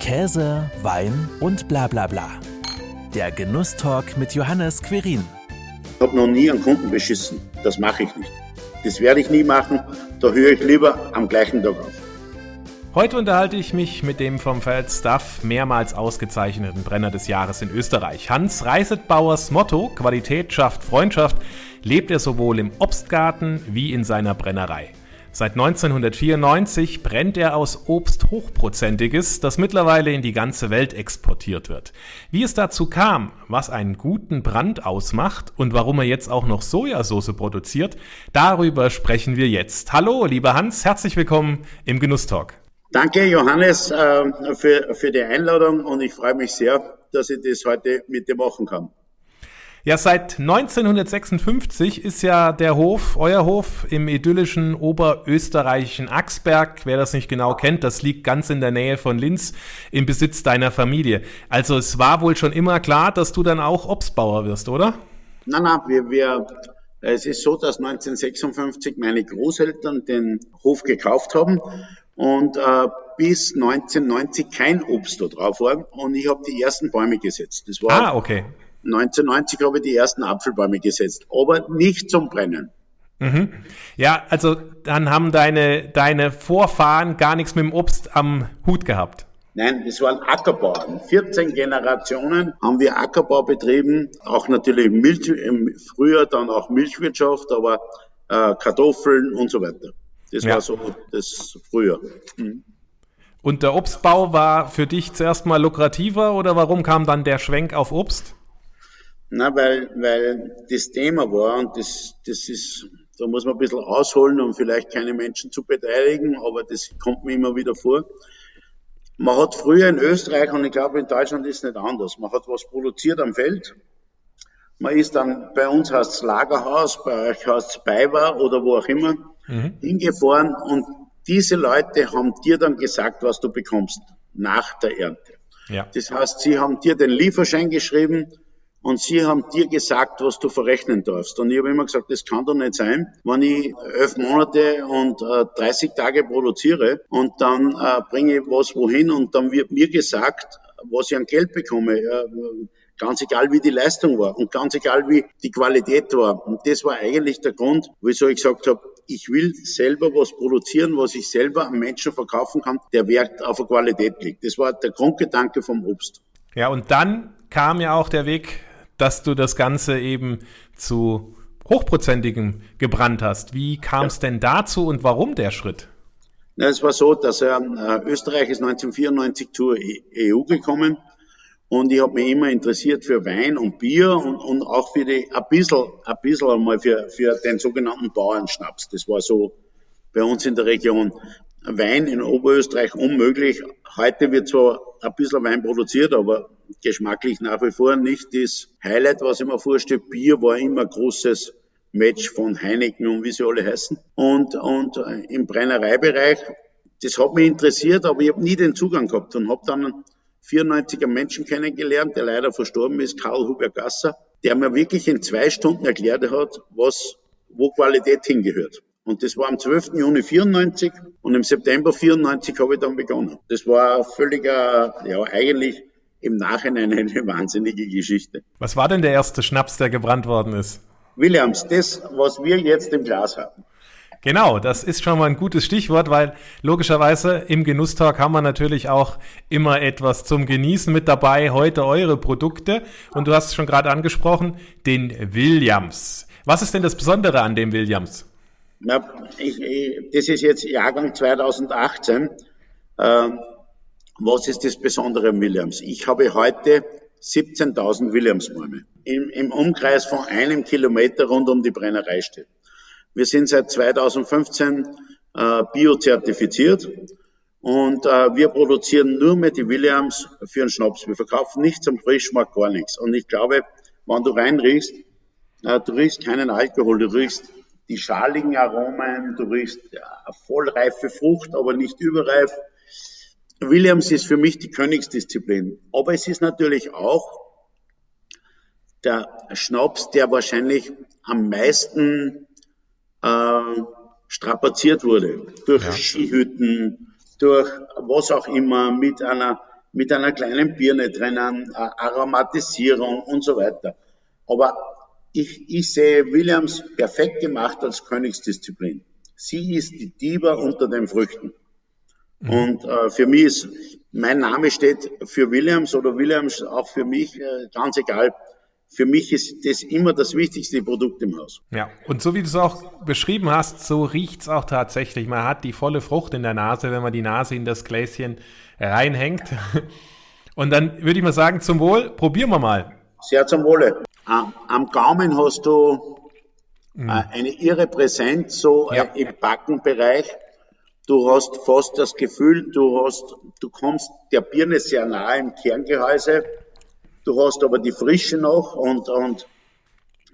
Käse, Wein und bla bla bla. Der Genusstalk mit Johannes Querin. Ich habe noch nie einen Kunden beschissen. Das mache ich nicht. Das werde ich nie machen. Da höre ich lieber am gleichen Tag auf. Heute unterhalte ich mich mit dem vom Feldstaff mehrmals ausgezeichneten Brenner des Jahres in Österreich. Hans Reisetbauers Motto Qualität schafft Freundschaft lebt er sowohl im Obstgarten wie in seiner Brennerei. Seit 1994 brennt er aus Obst Hochprozentiges, das mittlerweile in die ganze Welt exportiert wird. Wie es dazu kam, was einen guten Brand ausmacht und warum er jetzt auch noch Sojasauce produziert, darüber sprechen wir jetzt. Hallo, lieber Hans, herzlich willkommen im Genusstalk. Danke, Johannes, äh, für, für die Einladung und ich freue mich sehr, dass ich das heute mit dir machen kann. Ja, seit 1956 ist ja der Hof, euer Hof im idyllischen oberösterreichischen Axberg, wer das nicht genau kennt, das liegt ganz in der Nähe von Linz, im Besitz deiner Familie. Also es war wohl schon immer klar, dass du dann auch Obstbauer wirst, oder? Nein, nein, wir, wir, es ist so, dass 1956 meine Großeltern den Hof gekauft haben und äh, bis 1990 kein Obst da drauf war und ich habe die ersten Bäume gesetzt. Das war ah, okay. 1990 habe ich die ersten Apfelbäume gesetzt, aber nicht zum Brennen. Mhm. Ja, also dann haben deine, deine Vorfahren gar nichts mit dem Obst am Hut gehabt. Nein, das waren Ackerbauern. 14 Generationen haben wir Ackerbau betrieben, auch natürlich Milch, im Frühjahr dann auch Milchwirtschaft, aber äh, Kartoffeln und so weiter. Das ja. war so das Frühjahr. Mhm. Und der Obstbau war für dich zuerst mal lukrativer oder warum kam dann der Schwenk auf Obst? Na, weil, weil das Thema war und das, das ist, da muss man ein bisschen ausholen, um vielleicht keine Menschen zu beteiligen, aber das kommt mir immer wieder vor. Man hat früher in Österreich und ich glaube in Deutschland ist es nicht anders. Man hat was produziert am Feld. Man ist dann, bei uns heißt es Lagerhaus, bei euch heißt es Beiwer oder wo auch immer, mhm. hingefahren und diese Leute haben dir dann gesagt, was du bekommst nach der Ernte. Ja. Das heißt, sie haben dir den Lieferschein geschrieben und sie haben dir gesagt, was du verrechnen darfst. Und ich habe immer gesagt, das kann doch nicht sein, wenn ich elf Monate und äh, 30 Tage produziere und dann äh, bringe ich was wohin und dann wird mir gesagt, was ich an Geld bekomme. Äh, ganz egal, wie die Leistung war und ganz egal, wie die Qualität war. Und das war eigentlich der Grund, wieso ich gesagt habe, ich will selber was produzieren, was ich selber am Menschen verkaufen kann, der Wert auf der Qualität liegt. Das war der Grundgedanke vom Obst. Ja, und dann kam ja auch der Weg dass du das Ganze eben zu hochprozentigem gebrannt hast. Wie kam es denn dazu und warum der Schritt? Ja, es war so, dass äh, Österreich ist 1994 zur EU gekommen und ich habe mich immer interessiert für Wein und Bier und, und auch für die, ein bisschen, ein bisschen einmal für, für den sogenannten Bauernschnaps. Das war so bei uns in der Region. Wein in Oberösterreich unmöglich. Heute wird zwar ein bisschen Wein produziert, aber geschmacklich nach wie vor nicht das Highlight, was ich mir vorstelle. Bier war immer großes Match von Heineken und wie sie alle heißen. Und, und im Brennereibereich, das hat mich interessiert, aber ich habe nie den Zugang gehabt und habe dann einen 94er Menschen kennengelernt, der leider verstorben ist, Karl Hubert Gasser, der mir wirklich in zwei Stunden erklärt hat, was, wo Qualität hingehört. Und das war am 12. Juni 94 und im September 94 habe ich dann begonnen. Das war völliger, ja, eigentlich im Nachhinein eine wahnsinnige Geschichte. Was war denn der erste Schnaps, der gebrannt worden ist? Williams, das, was wir jetzt im Glas haben. Genau, das ist schon mal ein gutes Stichwort, weil logischerweise im Genusstalk haben wir natürlich auch immer etwas zum Genießen mit dabei. Heute eure Produkte und du hast es schon gerade angesprochen, den Williams. Was ist denn das Besondere an dem Williams? Na, ich, ich, das ist jetzt Jahrgang 2018. Ähm, was ist das Besondere am Williams? Ich habe heute 17.000 Williams-Bäume im, im Umkreis von einem Kilometer rund um die Brennerei steht. Wir sind seit 2015 äh, biozertifiziert und äh, wir produzieren nur mehr die Williams für einen Schnaps. Wir verkaufen nichts am Frischmarkt, gar nichts. Und ich glaube, wenn du reinriechst, äh, du riechst keinen Alkohol, du riechst die schaligen Aromen, du riechst ja, vollreife Frucht, aber nicht überreif. Williams ist für mich die Königsdisziplin. Aber es ist natürlich auch der Schnaps, der wahrscheinlich am meisten äh, strapaziert wurde. Durch ja. Skihütten, durch was auch immer, mit einer mit einer kleinen Birne drinnen, Aromatisierung und so weiter. Aber ich, ich sehe Williams perfekt gemacht als Königsdisziplin. Sie ist die Diva unter den Früchten. Mhm. Und äh, für mich ist, mein Name steht für Williams oder Williams auch für mich, äh, ganz egal. Für mich ist das immer das wichtigste Produkt im Haus. Ja, und so wie du es auch beschrieben hast, so riecht es auch tatsächlich. Man hat die volle Frucht in der Nase, wenn man die Nase in das Gläschen reinhängt. Und dann würde ich mal sagen, zum Wohl, probieren wir mal. Sehr zum Wohle. Am, Gaumen hast du mhm. äh, eine irre Präsenz, so ja. äh, im Backenbereich. Du hast fast das Gefühl, du hast, du kommst der Birne sehr nahe im Kerngehäuse. Du hast aber die Frische noch und, und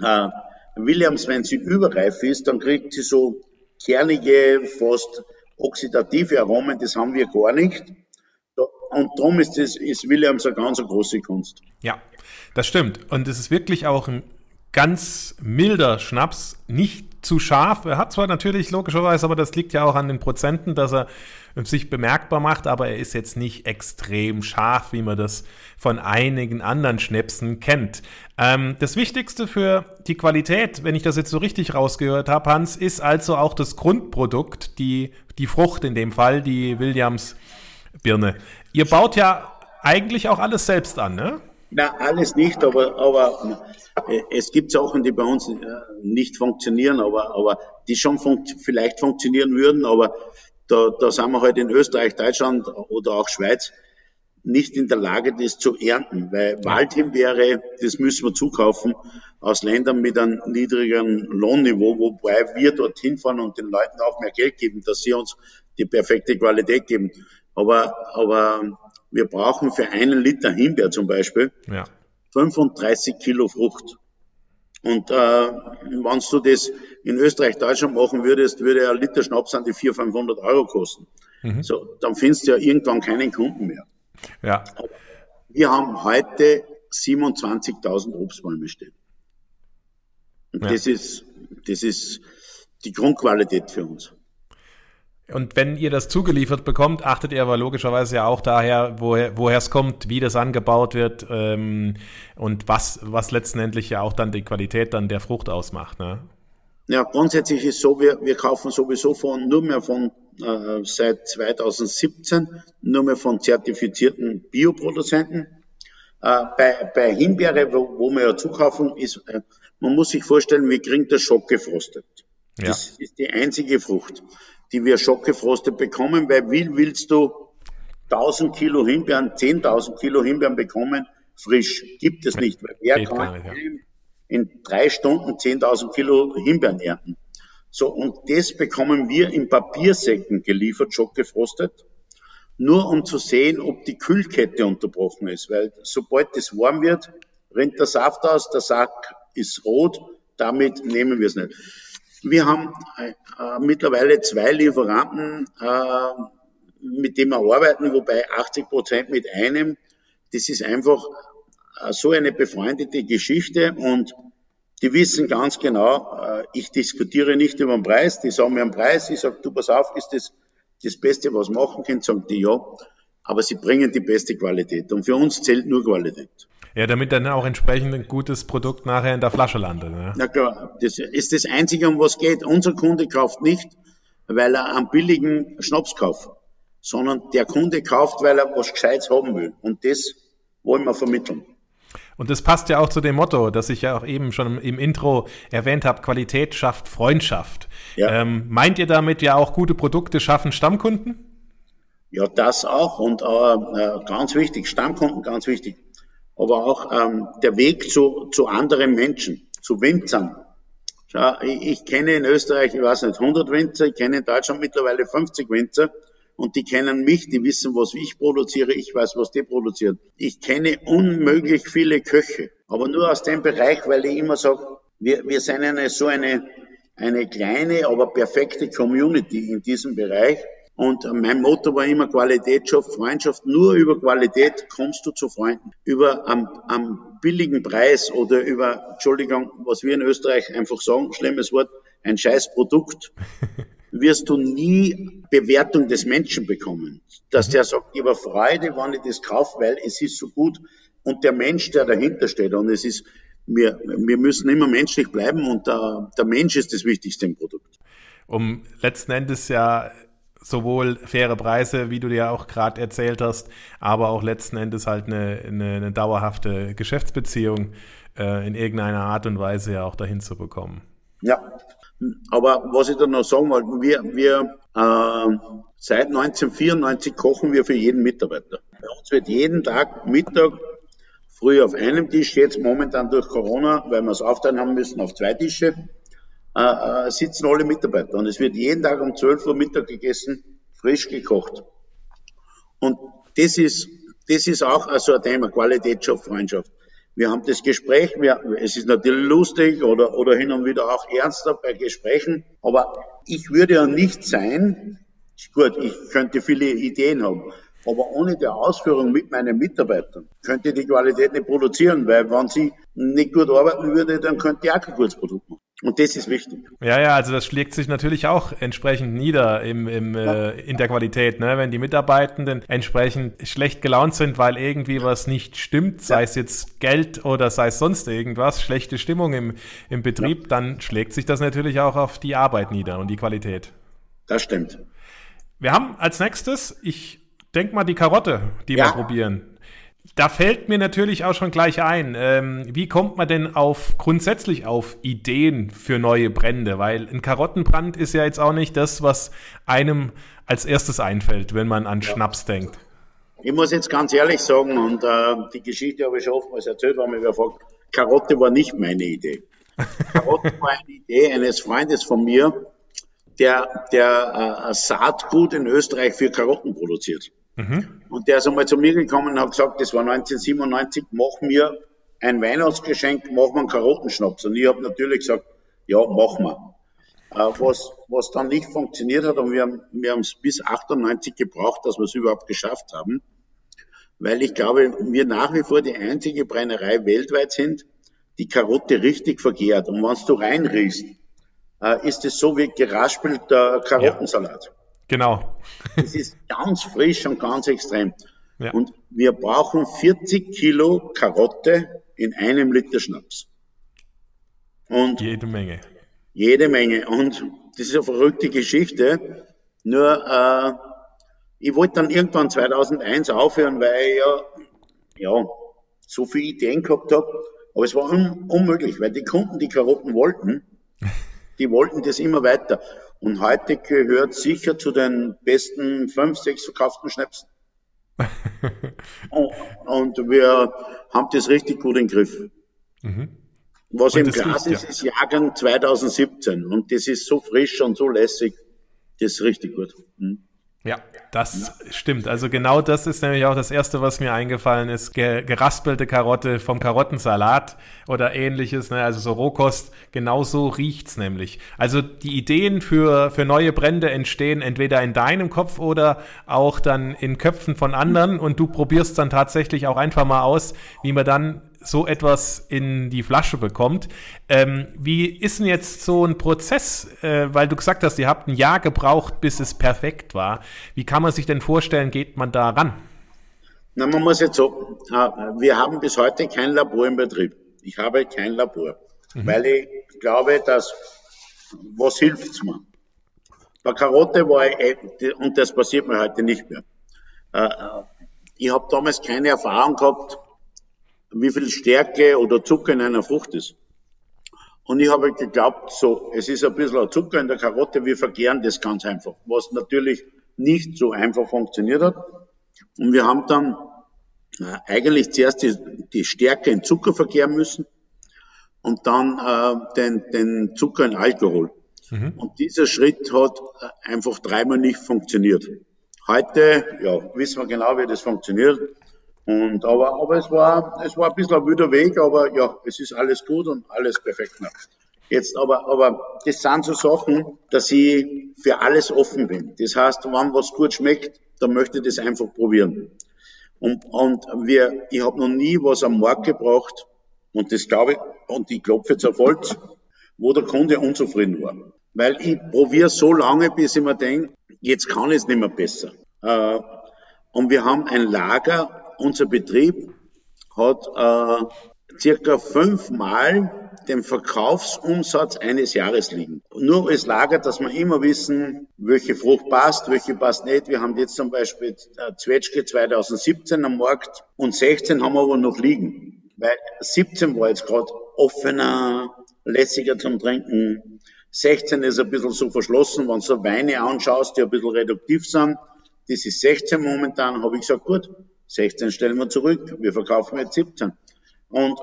äh, Williams, wenn sie überreif ist, dann kriegt sie so kernige, fast oxidative Aromen, das haben wir gar nicht. Und darum ist, das, ist Williams eine ganz große Kunst. Ja, das stimmt. Und es ist wirklich auch ein ganz milder Schnaps, nicht zu scharf. Er hat zwar natürlich logischerweise, aber das liegt ja auch an den Prozenten, dass er sich bemerkbar macht, aber er ist jetzt nicht extrem scharf, wie man das von einigen anderen Schnäpsen kennt. Ähm, das Wichtigste für die Qualität, wenn ich das jetzt so richtig rausgehört habe, Hans, ist also auch das Grundprodukt, die, die Frucht in dem Fall, die Williams Birne. Ihr baut ja eigentlich auch alles selbst an, ne? Na, alles nicht, aber, aber äh, es gibt Sachen, die bei uns äh, nicht funktionieren, aber, aber die schon funkt, vielleicht funktionieren würden, aber da, da sind wir halt in Österreich, Deutschland oder auch Schweiz nicht in der Lage, das zu ernten, weil Waldhimbeere, das müssen wir zukaufen aus Ländern mit einem niedrigeren Lohnniveau, wobei wir dorthin fahren und den Leuten auch mehr Geld geben, dass sie uns die perfekte Qualität geben. Aber, aber wir brauchen für einen Liter Himbeer zum Beispiel ja. 35 Kilo Frucht. Und äh, wenn du das in Österreich, Deutschland machen würdest, würde ein Liter Schnaps an die 400, 500 Euro kosten. Mhm. So, dann findest du ja irgendwann keinen Kunden mehr. Ja. wir haben heute 27.000 Obstbäume stehen. Und ja. das ist, das ist die Grundqualität für uns. Und wenn ihr das zugeliefert bekommt, achtet ihr aber logischerweise ja auch daher, woher, woher es kommt, wie das angebaut wird ähm, und was, was letztendlich ja auch dann die Qualität dann der Frucht ausmacht. Ne? Ja, grundsätzlich ist so, wir, wir kaufen sowieso von, nur mehr von äh, seit 2017 nur mehr von zertifizierten Bioproduzenten. Äh, bei, bei Himbeere, wo, wo wir ja zukaufen, ist, äh, man muss sich vorstellen, wir kriegen das Schock gefrostet. Ja. Das ist die einzige Frucht die wir schockgefrostet bekommen, weil wie willst du 1000 Kilo Himbeeren, 10.000 Kilo Himbeeren bekommen, frisch? Gibt es nicht, weil wer kann nicht, ja. in drei Stunden 10.000 Kilo Himbeeren ernten? So, und das bekommen wir in Papiersäcken geliefert, schockgefrostet, nur um zu sehen, ob die Kühlkette unterbrochen ist, weil sobald es warm wird, rennt der Saft aus, der Sack ist rot, damit nehmen wir es nicht. Wir haben äh, mittlerweile zwei Lieferanten, äh, mit denen wir arbeiten, wobei 80 Prozent mit einem. Das ist einfach äh, so eine befreundete Geschichte und die wissen ganz genau, äh, ich diskutiere nicht über den Preis, die sagen mir einen Preis, ich sage, du pass auf, ist das das Beste, was machen können, sagen die ja, aber sie bringen die beste Qualität. Und für uns zählt nur Qualität. Ja, damit dann auch entsprechend ein gutes Produkt nachher in der Flasche landet. Ne? Na klar, das ist das Einzige, um was geht. Unser Kunde kauft nicht, weil er einen billigen Schnaps kauft, sondern der Kunde kauft, weil er was Gescheites haben will. Und das wollen wir vermitteln. Und das passt ja auch zu dem Motto, das ich ja auch eben schon im Intro erwähnt habe, Qualität schafft Freundschaft. Ja. Ähm, meint ihr damit ja auch gute Produkte schaffen Stammkunden? Ja, das auch. Und äh, ganz wichtig, Stammkunden ganz wichtig aber auch ähm, der Weg zu, zu anderen Menschen, zu Winzern. Schau, ich, ich kenne in Österreich, ich weiß nicht, 100 Winzer, ich kenne in Deutschland mittlerweile 50 Winzer und die kennen mich, die wissen, was ich produziere, ich weiß, was die produzieren. Ich kenne unmöglich viele Köche, aber nur aus dem Bereich, weil ich immer sage, wir, wir sind eine so eine, eine kleine, aber perfekte Community in diesem Bereich und mein Motto war immer Qualität schafft Freundschaft. Nur über Qualität kommst du zu Freunden. Über am, am billigen Preis oder über, Entschuldigung, was wir in Österreich einfach sagen, schlimmes Wort, ein scheiß Produkt, wirst du nie Bewertung des Menschen bekommen. Dass der sagt, ich habe Freude, wenn ich das kaufe, weil es ist so gut. Und der Mensch, der dahinter steht, und es ist, wir, wir müssen immer menschlich bleiben und der, der Mensch ist das Wichtigste im Produkt. Um letzten Endes ja sowohl faire Preise, wie du dir auch gerade erzählt hast, aber auch letzten Endes halt eine, eine, eine dauerhafte Geschäftsbeziehung äh, in irgendeiner Art und Weise ja auch dahin zu bekommen. Ja, aber was ich da noch sagen wollte, wir, wir äh, seit 1994 kochen wir für jeden Mitarbeiter. Bei uns wird jeden Tag Mittag früh auf einem Tisch, jetzt momentan durch Corona, weil wir es aufteilen haben müssen, auf zwei Tische äh, äh, sitzen alle Mitarbeiter. Und es wird jeden Tag um 12 Uhr Mittag gegessen, frisch gekocht. Und das ist, das ist auch so ein Thema, Qualitätsjob, Freundschaft. Wir haben das Gespräch, wir, es ist natürlich lustig oder, oder hin und wieder auch ernster bei Gesprächen, aber ich würde ja nicht sein, gut, ich könnte viele Ideen haben, aber ohne die Ausführung mit meinen Mitarbeitern könnte die Qualität nicht produzieren, weil wenn sie nicht gut arbeiten würde, dann könnte ich auch kein gutes Produkt machen. Und das ist wichtig. Ja, ja, also das schlägt sich natürlich auch entsprechend nieder im, im, ja. äh, in der Qualität. Ne? Wenn die Mitarbeitenden entsprechend schlecht gelaunt sind, weil irgendwie was nicht stimmt, sei ja. es jetzt Geld oder sei es sonst irgendwas, schlechte Stimmung im, im Betrieb, ja. dann schlägt sich das natürlich auch auf die Arbeit nieder und die Qualität. Das stimmt. Wir haben als nächstes, ich denke mal, die Karotte, die wir probieren. Da fällt mir natürlich auch schon gleich ein, ähm, wie kommt man denn auf grundsätzlich auf Ideen für neue Brände? Weil ein Karottenbrand ist ja jetzt auch nicht das, was einem als erstes einfällt, wenn man an ja. Schnaps denkt. Ich muss jetzt ganz ehrlich sagen, und äh, die Geschichte habe ich schon oftmals erzählt, weil mir gefragt, Karotte war nicht meine Idee. Karotte war eine Idee eines Freundes von mir, der, der äh, Saatgut in Österreich für Karotten produziert. Mhm. Und der ist einmal zu mir gekommen und hat gesagt, das war 1997, mach mir ein Weihnachtsgeschenk, mach mir einen Karottenschnaps. Und ich habe natürlich gesagt, ja, mach mal. Äh, was, was dann nicht funktioniert hat, und wir haben wir haben es bis 98 gebraucht, dass wir es überhaupt geschafft haben, weil ich glaube, wir nach wie vor die einzige Brennerei weltweit sind, die Karotte richtig vergehrt. Und wenn du reinriechst, äh, ist es so wie geraspelter Karottensalat. Ja. Genau. Es ist ganz frisch und ganz extrem. Ja. Und wir brauchen 40 Kilo Karotte in einem Liter Schnaps. Und jede Menge. Jede Menge. Und das ist eine verrückte Geschichte. Nur, äh, ich wollte dann irgendwann 2001 aufhören, weil ich ja, ja, so viele Ideen gehabt habe. Aber es war un unmöglich, weil die Kunden die Karotten wollten. Die wollten das immer weiter. Und heute gehört sicher zu den besten fünf, sechs verkauften Schnäpsen. und, wir haben das richtig gut im Griff. Mhm. Was und im Glas ist, ja. ist Jahrgang 2017 und das ist so frisch und so lässig. Das ist richtig gut. Mhm. Ja, das stimmt. Also genau das ist nämlich auch das Erste, was mir eingefallen ist. geraspelte Karotte vom Karottensalat oder ähnliches, ne? also so Rohkost. Genau so riecht's nämlich. Also die Ideen für, für neue Brände entstehen entweder in deinem Kopf oder auch dann in Köpfen von anderen und du probierst dann tatsächlich auch einfach mal aus, wie man dann so etwas in die Flasche bekommt. Ähm, wie ist denn jetzt so ein Prozess, äh, weil du gesagt hast, ihr habt ein Jahr gebraucht, bis es perfekt war. Wie kann man sich denn vorstellen, geht man da ran? Na, man muss jetzt so, äh, wir haben bis heute kein Labor im Betrieb. Ich habe kein Labor, mhm. weil ich glaube, dass, was hilft's mir? Bei Karotte war ich, äh, und das passiert mir heute nicht mehr. Äh, ich habe damals keine Erfahrung gehabt, wie viel Stärke oder Zucker in einer Frucht ist. Und ich habe geglaubt, so, es ist ein bisschen Zucker in der Karotte, wir verkehren das ganz einfach, was natürlich nicht so einfach funktioniert hat. Und wir haben dann äh, eigentlich zuerst die, die Stärke in Zucker verkehren müssen und dann äh, den, den Zucker in Alkohol. Mhm. Und dieser Schritt hat äh, einfach dreimal nicht funktioniert. Heute, ja, wissen wir genau, wie das funktioniert. Und, aber, aber es war, es war ein bisschen ein wilder Weg, aber ja, es ist alles gut und alles perfekt. Jetzt aber, aber das sind so Sachen, dass ich für alles offen bin. Das heißt, wenn was gut schmeckt, dann möchte ich das einfach probieren. Und, und wir, ich habe noch nie was am Markt gebracht, und das glaube ich, und ich klopfe jetzt auf Holz, wo der Kunde unzufrieden war. Weil ich probiere so lange, bis ich mir denke, jetzt kann es nicht mehr besser. Äh, und wir haben ein Lager, unser Betrieb hat äh, circa fünfmal den Verkaufsumsatz eines Jahres liegen. Nur als Lager, dass wir immer wissen, welche Frucht passt, welche passt nicht. Wir haben jetzt zum Beispiel äh, Zwetschge 2017 am Markt und 16 haben wir aber noch liegen. Weil 17 war jetzt gerade offener, lässiger zum Trinken. 16 ist ein bisschen so verschlossen, wenn du so Weine anschaust, die ein bisschen reduktiv sind. Das ist 16 momentan, habe ich gesagt, gut, 16 stellen wir zurück, wir verkaufen jetzt 17. Und,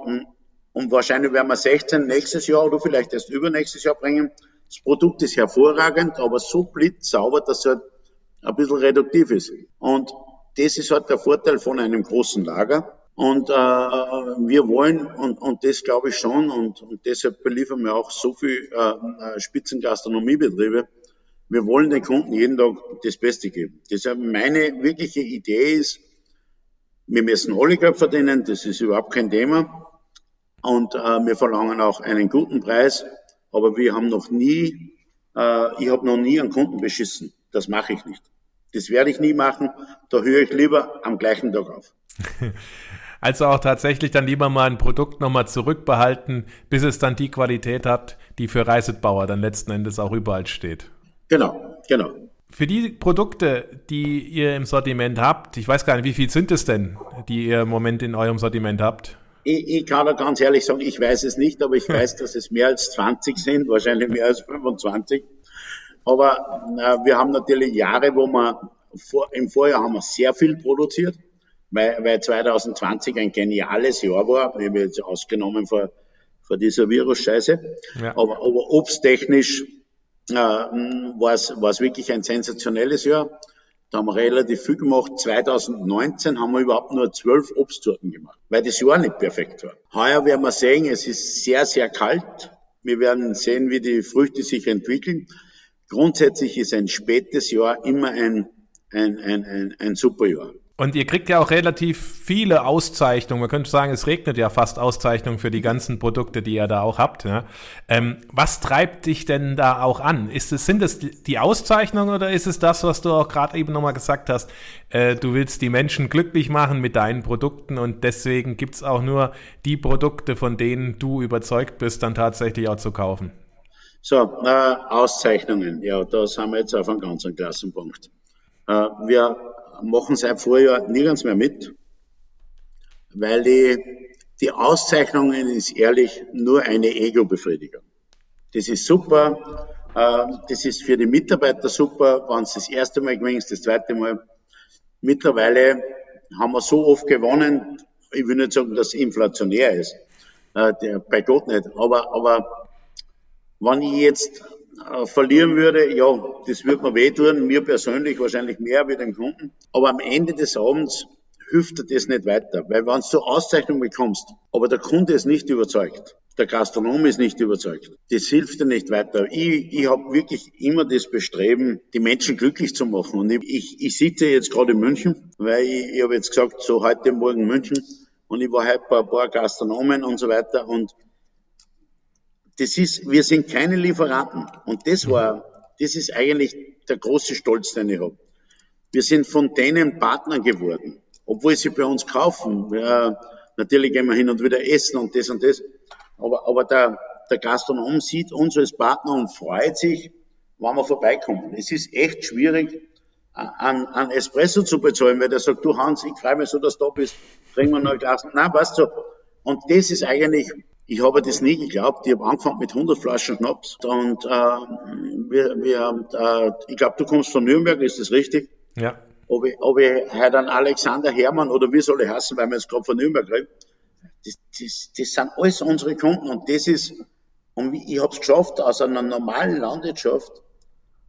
und wahrscheinlich werden wir 16 nächstes Jahr oder vielleicht erst übernächstes Jahr bringen. Das Produkt ist hervorragend, aber so blitzsauber, dass es halt ein bisschen reduktiv ist. Und das ist halt der Vorteil von einem großen Lager. Und äh, wir wollen, und, und das glaube ich schon, und, und deshalb beliefern wir auch so viel äh, Spitzengastronomiebetriebe, wir wollen den Kunden jeden Tag das Beste geben. Deshalb meine wirkliche Idee ist, wir müssen alle Geld verdienen, das ist überhaupt kein Thema. Und äh, wir verlangen auch einen guten Preis, aber wir haben noch nie, äh, ich habe noch nie einen Kunden beschissen. Das mache ich nicht. Das werde ich nie machen. Da höre ich lieber am gleichen Tag auf. Also auch tatsächlich dann lieber mal ein Produkt nochmal zurückbehalten, bis es dann die Qualität hat, die für Reisetbauer dann letzten Endes auch überall steht. Genau, genau. Für die Produkte, die ihr im Sortiment habt, ich weiß gar nicht, wie viel sind es denn, die ihr im Moment in eurem Sortiment habt? Ich, ich kann da ganz ehrlich sagen, ich weiß es nicht, aber ich weiß, dass es mehr als 20 sind, wahrscheinlich mehr als 25. Aber äh, wir haben natürlich Jahre, wo wir vor, im Vorjahr haben wir sehr viel produziert weil, weil 2020 ein geniales Jahr war, ich jetzt ausgenommen vor, vor dieser Virus-Scheiße. Ja. Aber, aber obsttechnisch äh, war es wirklich ein sensationelles Jahr. Da haben wir relativ viel gemacht. 2019 haben wir überhaupt nur zwölf Obstsorten gemacht, weil das Jahr nicht perfekt war. Heuer werden wir sehen, es ist sehr, sehr kalt. Wir werden sehen, wie die Früchte sich entwickeln. Grundsätzlich ist ein spätes Jahr immer ein, ein, ein, ein, ein super Jahr. Und ihr kriegt ja auch relativ viele Auszeichnungen. Man könnte sagen, es regnet ja fast Auszeichnungen für die ganzen Produkte, die ihr da auch habt. Ja? Ähm, was treibt dich denn da auch an? Ist es, sind es die Auszeichnungen oder ist es das, was du auch gerade eben nochmal gesagt hast? Äh, du willst die Menschen glücklich machen mit deinen Produkten und deswegen gibt's auch nur die Produkte, von denen du überzeugt bist, dann tatsächlich auch zu kaufen. So, äh, Auszeichnungen. Ja, da sind wir jetzt auf einem ganz Klassenpunkt. Äh, wir machen seit Vorjahr nirgends mehr mit, weil die, die Auszeichnungen ist ehrlich nur eine Ego-Befriedigung. Das ist super, äh, das ist für die Mitarbeiter super, wenn sie das erste Mal gewinnst, das zweite Mal. Mittlerweile haben wir so oft gewonnen, ich will nicht sagen, dass es inflationär ist, äh, bei Gott nicht, aber, aber wenn ich jetzt äh, verlieren würde, ja, das würde mir wehtun, mir persönlich wahrscheinlich mehr wie dem Kunden. Aber am Ende des Abends hilft dir das nicht weiter, weil wenn du Auszeichnung bekommst, aber der Kunde ist nicht überzeugt, der Gastronom ist nicht überzeugt, das hilft dir nicht weiter. Ich, ich habe wirklich immer das Bestreben, die Menschen glücklich zu machen. Und ich, ich, ich sitze jetzt gerade in München, weil ich, ich habe jetzt gesagt, so heute Morgen München und ich war heute bei ein paar Gastronomen und so weiter und das ist, wir sind keine Lieferanten. Und das war, das ist eigentlich der große Stolz, den ich habe. Wir sind von denen Partner geworden, obwohl sie bei uns kaufen. Ja, natürlich gehen wir hin und wieder essen und das und das. Aber, aber der, der Gastronom sieht uns als Partner und freut sich, wenn wir vorbeikommen. Es ist echt schwierig, an, an Espresso zu bezahlen, weil der sagt, du Hans, ich freue mich so, dass du da bist, trinken wir noch ein Glas. Nein, weißt du. Und das ist eigentlich ich habe das nie geglaubt. Ich habe angefangen mit 100 Flaschen Schnaps und äh, wir, wir, äh, ich glaube, du kommst von Nürnberg, ist das richtig? Ja. Ob ich, ob ich heute einen Alexander Hermann oder wie soll ich heißen, weil wir jetzt gerade von Nürnberg reden, das, das, das sind alles unsere Kunden und das ist, und ich habe es geschafft, aus einer normalen Landwirtschaft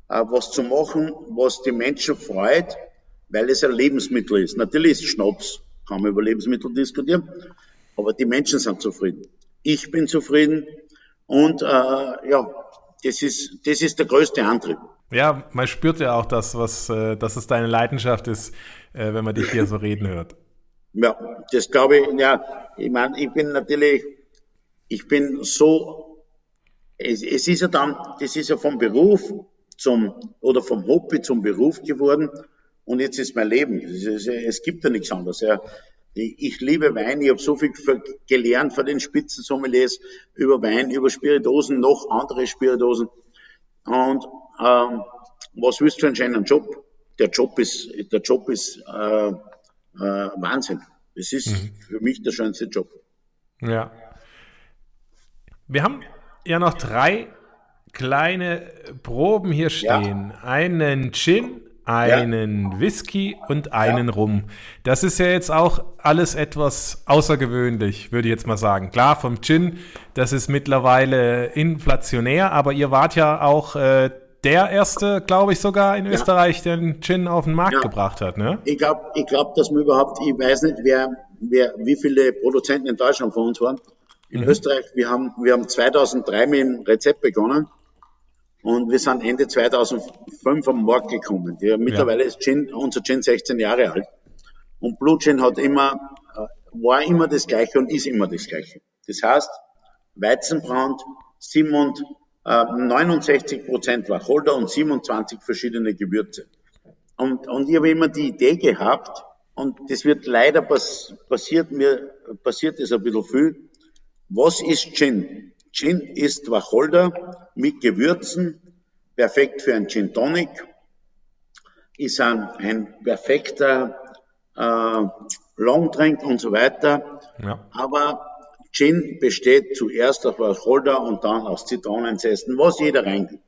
äh, was zu machen, was die Menschen freut, weil es ein Lebensmittel ist. Natürlich ist Schnaps, kann man über Lebensmittel diskutieren, aber die Menschen sind zufrieden ich bin zufrieden und äh, ja, das ist, das ist der größte Antrieb. Ja, man spürt ja auch das, was, äh, dass es deine Leidenschaft ist, äh, wenn man dich hier so reden hört. Ja, das glaube ich, ja, ich meine, ich bin natürlich, ich bin so es, es ist ja dann, das ist ja vom Beruf zum, oder vom Hobby zum Beruf geworden. Und jetzt ist mein Leben. Es, ist, es gibt ja nichts anderes. Ja. Ich liebe Wein. Ich habe so viel gelernt von den Spitzensommeliers über Wein, über Spiritosen, noch andere Spiritosen. Und ähm, was willst du für einen schönen Job? Der Job ist, der Job ist äh, äh, Wahnsinn. Das ist mhm. für mich der schönste Job. Ja. Wir haben ja noch drei kleine Proben hier stehen. Ja. Einen Gin, einen ja. Whisky und einen ja. Rum. Das ist ja jetzt auch alles etwas außergewöhnlich, würde ich jetzt mal sagen. Klar, vom Gin, das ist mittlerweile inflationär, aber ihr wart ja auch äh, der erste, glaube ich, sogar in ja. Österreich, der den Gin auf den Markt gebracht hat, ne? Ich glaube, ich glaub, dass wir überhaupt, ich weiß nicht, wer, wer, wie viele Produzenten in Deutschland von uns waren. In mhm. Österreich, wir haben, wir haben 2003 mit dem Rezept begonnen. Und wir sind Ende 2005 am Markt gekommen. Die, mittlerweile ja. ist Gin, unser Gin 16 Jahre alt. Und Blue Gin hat immer, äh, war immer das Gleiche und ist immer das Gleiche. Das heißt, Weizenbrand, 67 äh, Prozent Wacholder und 27 verschiedene Gewürze. Und, und ich habe immer die Idee gehabt, und das wird leider pass, passiert mir, passiert es ein bisschen viel. Was ist Gin? Gin ist Wacholder mit Gewürzen, perfekt für ein Gin Tonic, ist ein, ein perfekter äh, Longdrink und so weiter. Ja. Aber Gin besteht zuerst aus Wacholder und dann aus Zitronenzesten, was jeder reingibt.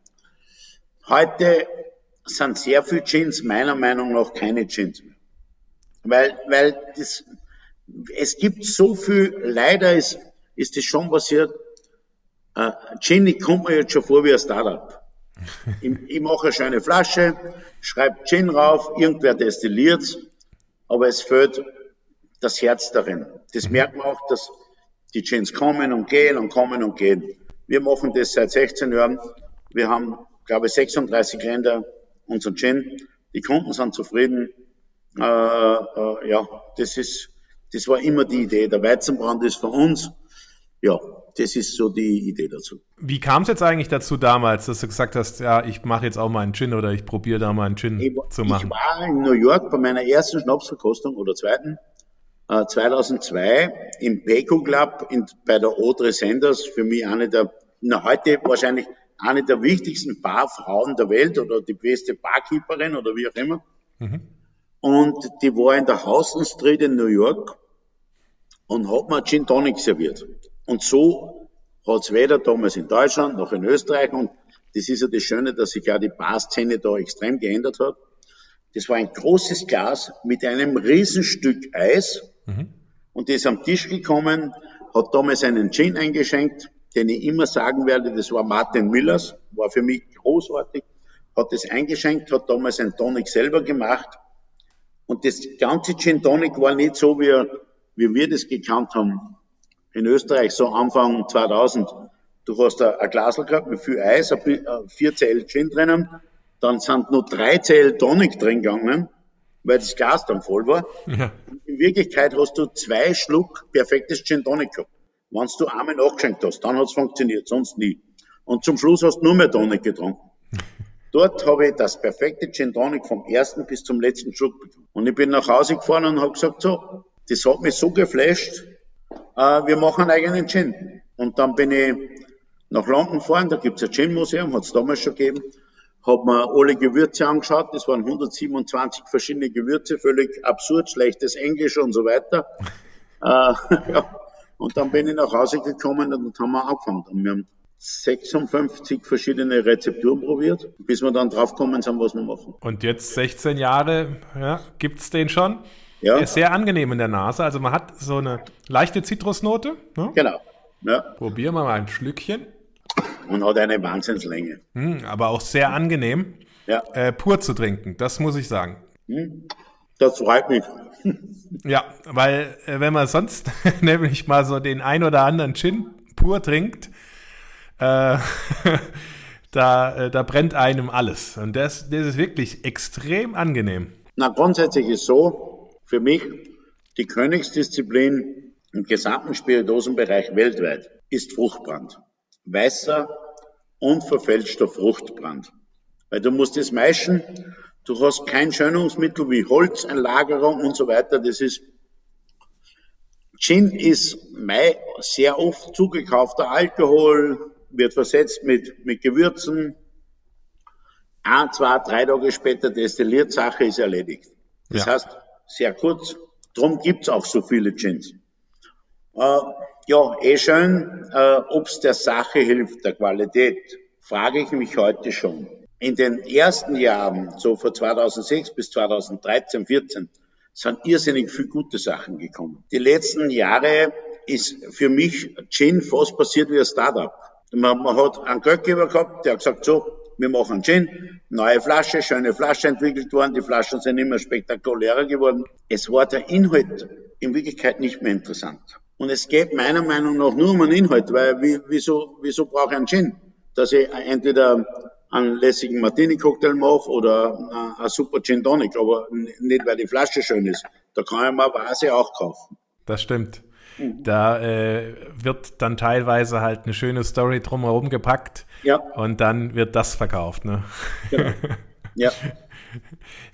Heute sind sehr viele Gins meiner Meinung nach keine Gins mehr. Weil, weil das, es gibt so viel, leider ist, ist das schon passiert, Uh, Gin kommt mir jetzt schon vor wie ein Startup. ich, ich mache eine schöne Flasche, schreibe Gin rauf, irgendwer destilliert aber es fehlt das Herz darin. Das mhm. merkt man auch, dass die Gins kommen und gehen und kommen und gehen. Wir machen das seit 16 Jahren. Wir haben, glaube ich, 36 Länder unseren Gin. Die Kunden sind zufrieden. Äh, äh, ja, das ist, das war immer die Idee. Der Weizenbrand ist für uns ja, das ist so die Idee dazu. Wie kam es jetzt eigentlich dazu damals, dass du gesagt hast, ja, ich mache jetzt auch mal einen Gin oder ich probiere da mal einen Gin ich, zu machen? Ich war in New York bei meiner ersten Schnapsverkostung oder zweiten, äh, 2002 im Peco Club in, bei der Audrey Sanders, für mich eine der, na, heute wahrscheinlich eine der wichtigsten Barfrauen der Welt oder die beste Barkeeperin oder wie auch immer. Mhm. Und die war in der Houston Street in New York und hat mir Gin Tonic serviert. Und so hat es weder damals in Deutschland noch in Österreich und das ist ja das Schöne, dass sich ja die Barszene da extrem geändert hat. Das war ein großes Glas mit einem Riesenstück Eis mhm. und das ist am Tisch gekommen, hat damals einen Gin eingeschenkt, den ich immer sagen werde, das war Martin Millers, war für mich großartig, hat das eingeschenkt, hat damals ein Tonic selber gemacht und das ganze Gin Tonic war nicht so, wie, wie wir das gekannt haben in Österreich so Anfang 2000. Du hast ein Glas gehabt mit viel Eis, vier Zell Gin drinnen, dann sind nur drei Zell Tonic drin gegangen, weil das Glas dann voll war. Ja. In Wirklichkeit hast du zwei Schluck perfektes Gin Tonic gehabt. Wenn du einmal nachgeschenkt hast, dann hat es funktioniert, sonst nie. Und zum Schluss hast du nur mehr Tonic getrunken. Dort habe ich das perfekte Gin Tonic vom ersten bis zum letzten Schluck bekommen. Und ich bin nach Hause gefahren und habe gesagt, so, das hat mich so geflasht, äh, wir machen einen eigenen Gin. Und dann bin ich nach London gefahren, da gibt's ein Gin-Museum, hat's damals schon gegeben, habe mir alle Gewürze angeschaut, das waren 127 verschiedene Gewürze, völlig absurd, schlechtes Englisch und so weiter. äh, ja. Und dann bin ich nach Hause gekommen und haben wir angefangen. Und wir haben 56 verschiedene Rezepturen probiert, bis wir dann draufgekommen sind, was wir machen. Und jetzt 16 Jahre, ja, gibt's den schon? Ja. Ist sehr angenehm in der Nase. Also man hat so eine leichte Zitrusnote. Ne? Genau. Ja. Probieren wir mal ein Schlückchen. Und hat eine Wahnsinnslänge. Hm, aber auch sehr angenehm, ja. äh, pur zu trinken. Das muss ich sagen. Hm, das freut mich. ja, weil äh, wenn man sonst nämlich mal so den ein oder anderen Gin pur trinkt, äh, da, äh, da brennt einem alles. Und das, das ist wirklich extrem angenehm. Na, grundsätzlich ist so, für mich die Königsdisziplin im gesamten Spirituosenbereich weltweit ist Fruchtbrand. Weißer, und verfälschter Fruchtbrand. Weil du musst es meischen, du hast kein Schönungsmittel wie Holzeinlagerung und so weiter. Das ist Gin ist mein sehr oft zugekaufter Alkohol, wird versetzt mit, mit Gewürzen. Ein, zwei, drei Tage später destilliert, Sache ist erledigt. Das ja. heißt, sehr kurz, drum gibt's auch so viele Gins. Äh, ja, eh schön, äh, ob's der Sache hilft, der Qualität, frage ich mich heute schon. In den ersten Jahren, so von 2006 bis 2013, 14, sind irrsinnig viele gute Sachen gekommen. Die letzten Jahre ist für mich Gin fast passiert wie ein Startup. Man, man hat einen Geldgeber gehabt, der hat gesagt, so, wir machen Gin, neue Flasche, schöne Flasche entwickelt worden, die Flaschen sind immer spektakulärer geworden. Es war der Inhalt in Wirklichkeit nicht mehr interessant. Und es geht meiner Meinung nach nur um einen Inhalt, weil wie, wieso, wieso brauche ich einen Gin? Dass ich entweder einen lässigen Martini-Cocktail mache oder ein super Gin Tonic, aber nicht, weil die Flasche schön ist. Da kann ich mal Vase auch kaufen. Das stimmt. Mhm. Da äh, wird dann teilweise halt eine schöne Story drumherum gepackt ja. und dann wird das verkauft. Ne? Genau. Ja.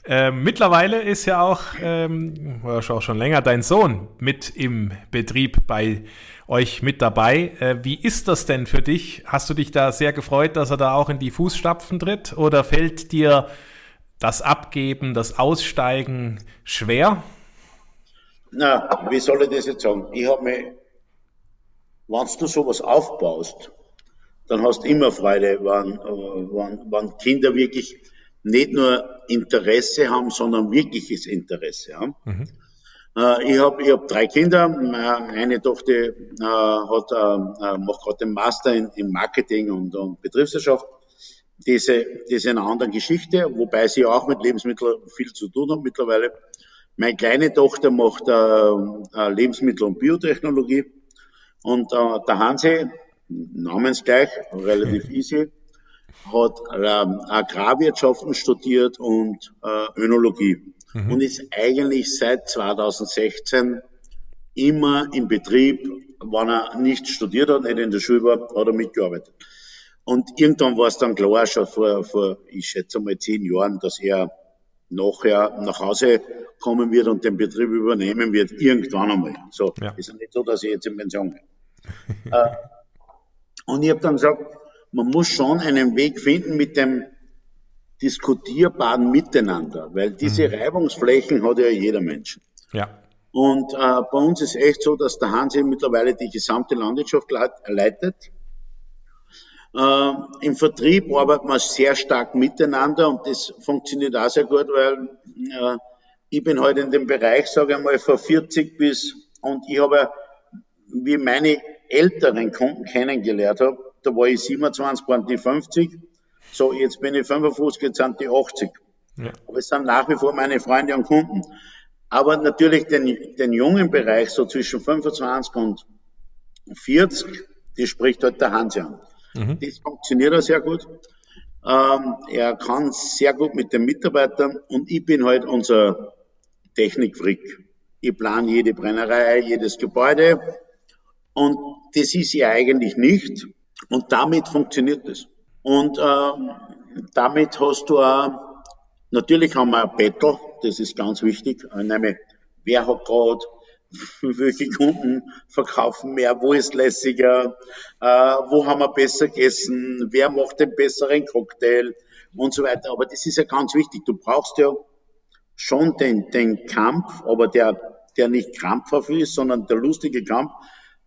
Äh, mittlerweile ist ja auch, ähm, auch schon länger dein Sohn mit im Betrieb bei euch mit dabei. Äh, wie ist das denn für dich? Hast du dich da sehr gefreut, dass er da auch in die Fußstapfen tritt? Oder fällt dir das Abgeben, das Aussteigen schwer? Na, wie soll ich das jetzt sagen? Ich habe mir, wenn du sowas aufbaust, dann hast du immer Freude, wenn, wenn, wenn Kinder wirklich nicht nur Interesse haben, sondern wirkliches Interesse haben. Mhm. Äh, ich habe ich hab drei Kinder. Eine Tochter äh, hat, äh, macht gerade den Master in, in Marketing und, und Betriebswirtschaft. Diese, diese eine andere Geschichte, wobei sie auch mit Lebensmitteln viel zu tun hat mittlerweile. Meine kleine Tochter macht äh, Lebensmittel- und Biotechnologie. Und äh, der Hansi, namensgleich, relativ easy, hat ähm, Agrarwirtschaften studiert und äh, Önologie mhm. und ist eigentlich seit 2016 immer im Betrieb, wenn er nicht studiert hat, nicht in der Schule war, hat er mitgearbeitet. Und irgendwann war es dann klar, schon vor, vor, ich schätze mal zehn Jahren, dass er nachher nach Hause kommen wird und den Betrieb übernehmen wird, irgendwann einmal. So, ja. ist ja nicht so, dass ich jetzt in Pension bin. äh, und ich habe dann gesagt, man muss schon einen Weg finden mit dem diskutierbaren Miteinander, weil diese mhm. Reibungsflächen hat ja jeder Mensch. Ja. Und äh, bei uns ist echt so, dass der Hansi mittlerweile die gesamte Landwirtschaft leitet. Äh, Im Vertrieb arbeitet man sehr stark miteinander und das funktioniert auch sehr gut, weil äh, ich bin heute halt in dem Bereich, sage ich mal, von 40 bis und ich habe, wie meine älteren Kunden kennengelernt habe, da war ich 27, waren die 50. So, jetzt bin ich 55, jetzt sind die 80. Ja. Aber es sind nach wie vor meine Freunde und Kunden. Aber natürlich den, den jungen Bereich, so zwischen 25 und 40, die spricht halt der Hansi an. Mhm. Das funktioniert auch sehr gut. Ähm, er kann sehr gut mit den Mitarbeitern und ich bin halt unser Technikfreak. Ich plane jede Brennerei, jedes Gebäude und das ist ja eigentlich nicht. Und damit funktioniert es. Und äh, damit hast du auch, natürlich haben wir ein Battle, das ist ganz wichtig, nämlich wer hat gerade welche Kunden verkaufen mehr, wo ist lässiger, äh, wo haben wir besser gegessen, wer macht den besseren Cocktail und so weiter. Aber das ist ja ganz wichtig. Du brauchst ja schon den, den Kampf, aber der, der nicht krampfhaft ist, sondern der lustige Kampf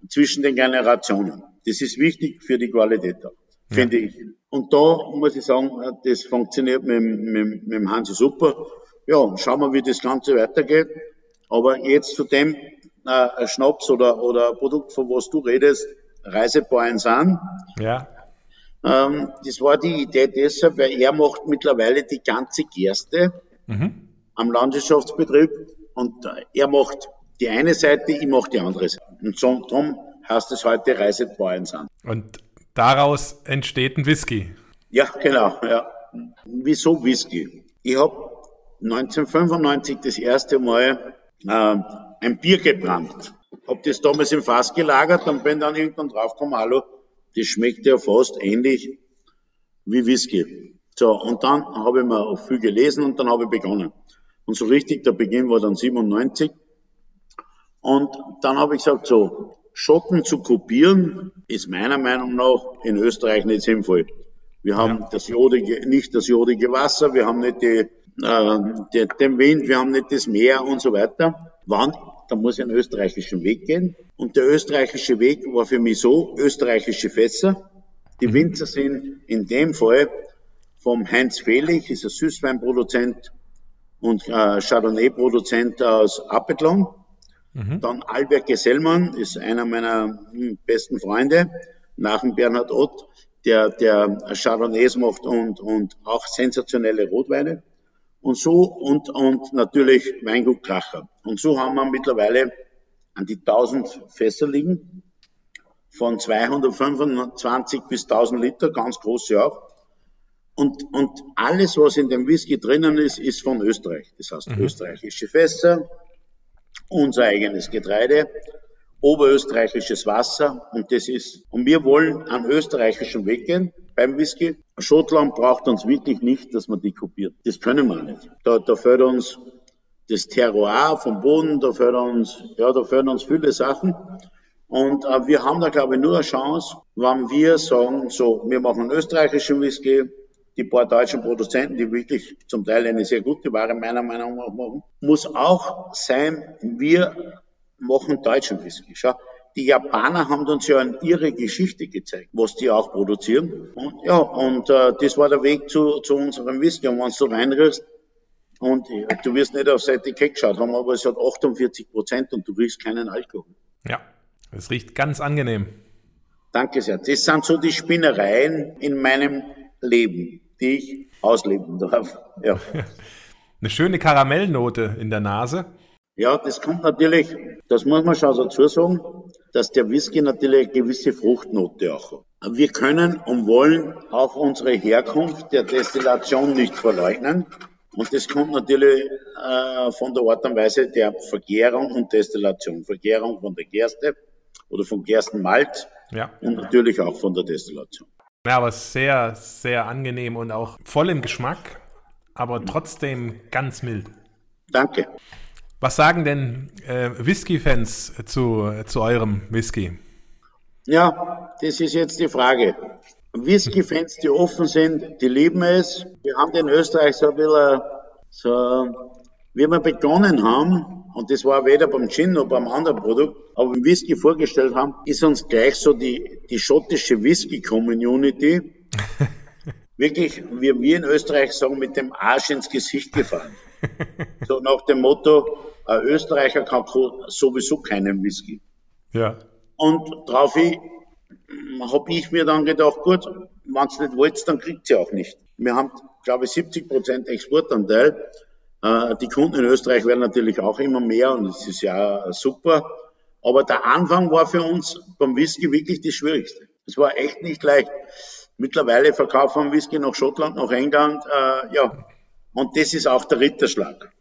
zwischen den Generationen. Das ist wichtig für die Qualität, finde ja. ich. Und da muss ich sagen, das funktioniert mit, mit, mit dem Hansi super. Ja, schauen wir, wie das Ganze weitergeht. Aber jetzt zu dem äh, Schnaps oder, oder Produkt, von was du redest, Reisepoints an. Ja. Ähm, das war die Idee deshalb, weil er macht mittlerweile die ganze Gerste mhm. Am Landwirtschaftsbetrieb und er macht die eine Seite, ich mache die andere Seite. Und so, darum heißt es heute Reset Points an. Und daraus entsteht ein Whisky. Ja, genau. Ja. Wieso Whisky? Ich habe 1995 das erste Mal äh, ein Bier gebrannt. Hab das damals im Fass gelagert und bin dann irgendwann draufgekommen, hallo, das schmeckt ja fast ähnlich wie Whisky. So, und dann habe ich mir auch viel gelesen und dann habe ich begonnen. Und so richtig, der Beginn war dann 97. Und dann habe ich gesagt, so, Schotten zu kopieren, ist meiner Meinung nach in Österreich nicht sinnvoll. Wir haben ja. das jodige, nicht das jodige Wasser, wir haben nicht die, äh, die, den Wind, wir haben nicht das Meer und so weiter. Wann? Da muss ich einen österreichischen Weg gehen. Und der österreichische Weg war für mich so, österreichische Fässer. Die mhm. Winzer sind in dem Fall vom Heinz Fehlich, ist ein Süßweinproduzent und äh, Chardonnay-Produzent aus Appetlon. Mhm. Dann Albert Gesellmann ist einer meiner hm, besten Freunde, nach dem Bernhard Ott, der, der Chardonnays macht und, und auch sensationelle Rotweine. Und so, und, und natürlich Weingut Kracher. Und so haben wir mittlerweile an die 1000 Fässer liegen, von 225 bis 1000 Liter, ganz große auch. Und, und alles, was in dem Whisky drinnen ist, ist von Österreich. Das heißt, mhm. österreichische Fässer, unser eigenes Getreide, oberösterreichisches Wasser und das ist, und wir wollen an österreichischen Weg gehen beim Whisky. Schottland braucht uns wirklich nicht, dass man die kopiert. Das können wir nicht. Da, da fehlt uns das Terroir vom Boden, da fehlt uns, ja, da fehlen uns viele Sachen. Und äh, wir haben da, glaube ich, nur eine Chance, wenn wir sagen, so, wir machen einen österreichischen Whisky, die paar deutschen Produzenten, die wirklich zum Teil eine sehr gute Ware meiner Meinung nach machen, muss auch sein, wir machen deutschen Whisky. Schau, die Japaner haben uns ja an ihre Geschichte gezeigt, was die auch produzieren. Und ja, und äh, das war der Weg zu, zu unserem Whisky. Und wenn du reinriechst, und äh, du wirst nicht aufs Etikett geschaut haben, aber es hat 48 Prozent und du riechst keinen Alkohol. Ja, es riecht ganz angenehm. Danke sehr. Das sind so die Spinnereien in meinem Leben die ich ausleben darf. Ja. Eine schöne Karamellnote in der Nase. Ja, das kommt natürlich, das muss man schon dazu sagen, dass der Whisky natürlich eine gewisse Fruchtnote auch hat. Wir können und wollen auch unsere Herkunft der Destillation nicht verleugnen. Und das kommt natürlich äh, von der Art und Weise der Vergärung und Destillation. Vergärung von der Gerste oder vom Gerstenmalz ja. und natürlich auch von der Destillation. Ja, aber sehr, sehr angenehm und auch voll im Geschmack, aber trotzdem ganz mild. Danke. Was sagen denn äh, Whisky-Fans zu, zu eurem Whisky? Ja, das ist jetzt die Frage. Whisky-Fans, die offen sind, die lieben es. Wir haben in Österreich so ein bisschen, so, wie wir begonnen haben, und das war weder beim Gin noch beim anderen Produkt, aber beim Whisky vorgestellt haben, ist uns gleich so die, die schottische Whisky-Community wirklich, wie wir in Österreich sagen, mit dem Arsch ins Gesicht gefallen. so nach dem Motto, ein Österreicher kann sowieso keinen Whisky. Ja. Und darauf habe ich mir dann gedacht, gut, wenn es nicht wollt, dann kriegt sie auch nicht. Wir haben, glaube ich, 70 Prozent Exportanteil. Äh, die Kunden in Österreich werden natürlich auch immer mehr und es ist ja super. Aber der Anfang war für uns beim Whisky wirklich das Schwierigste. Es war echt nicht leicht. Mittlerweile verkaufen wir Whisky nach Schottland, nach England, äh, ja. Und das ist auch der Ritterschlag,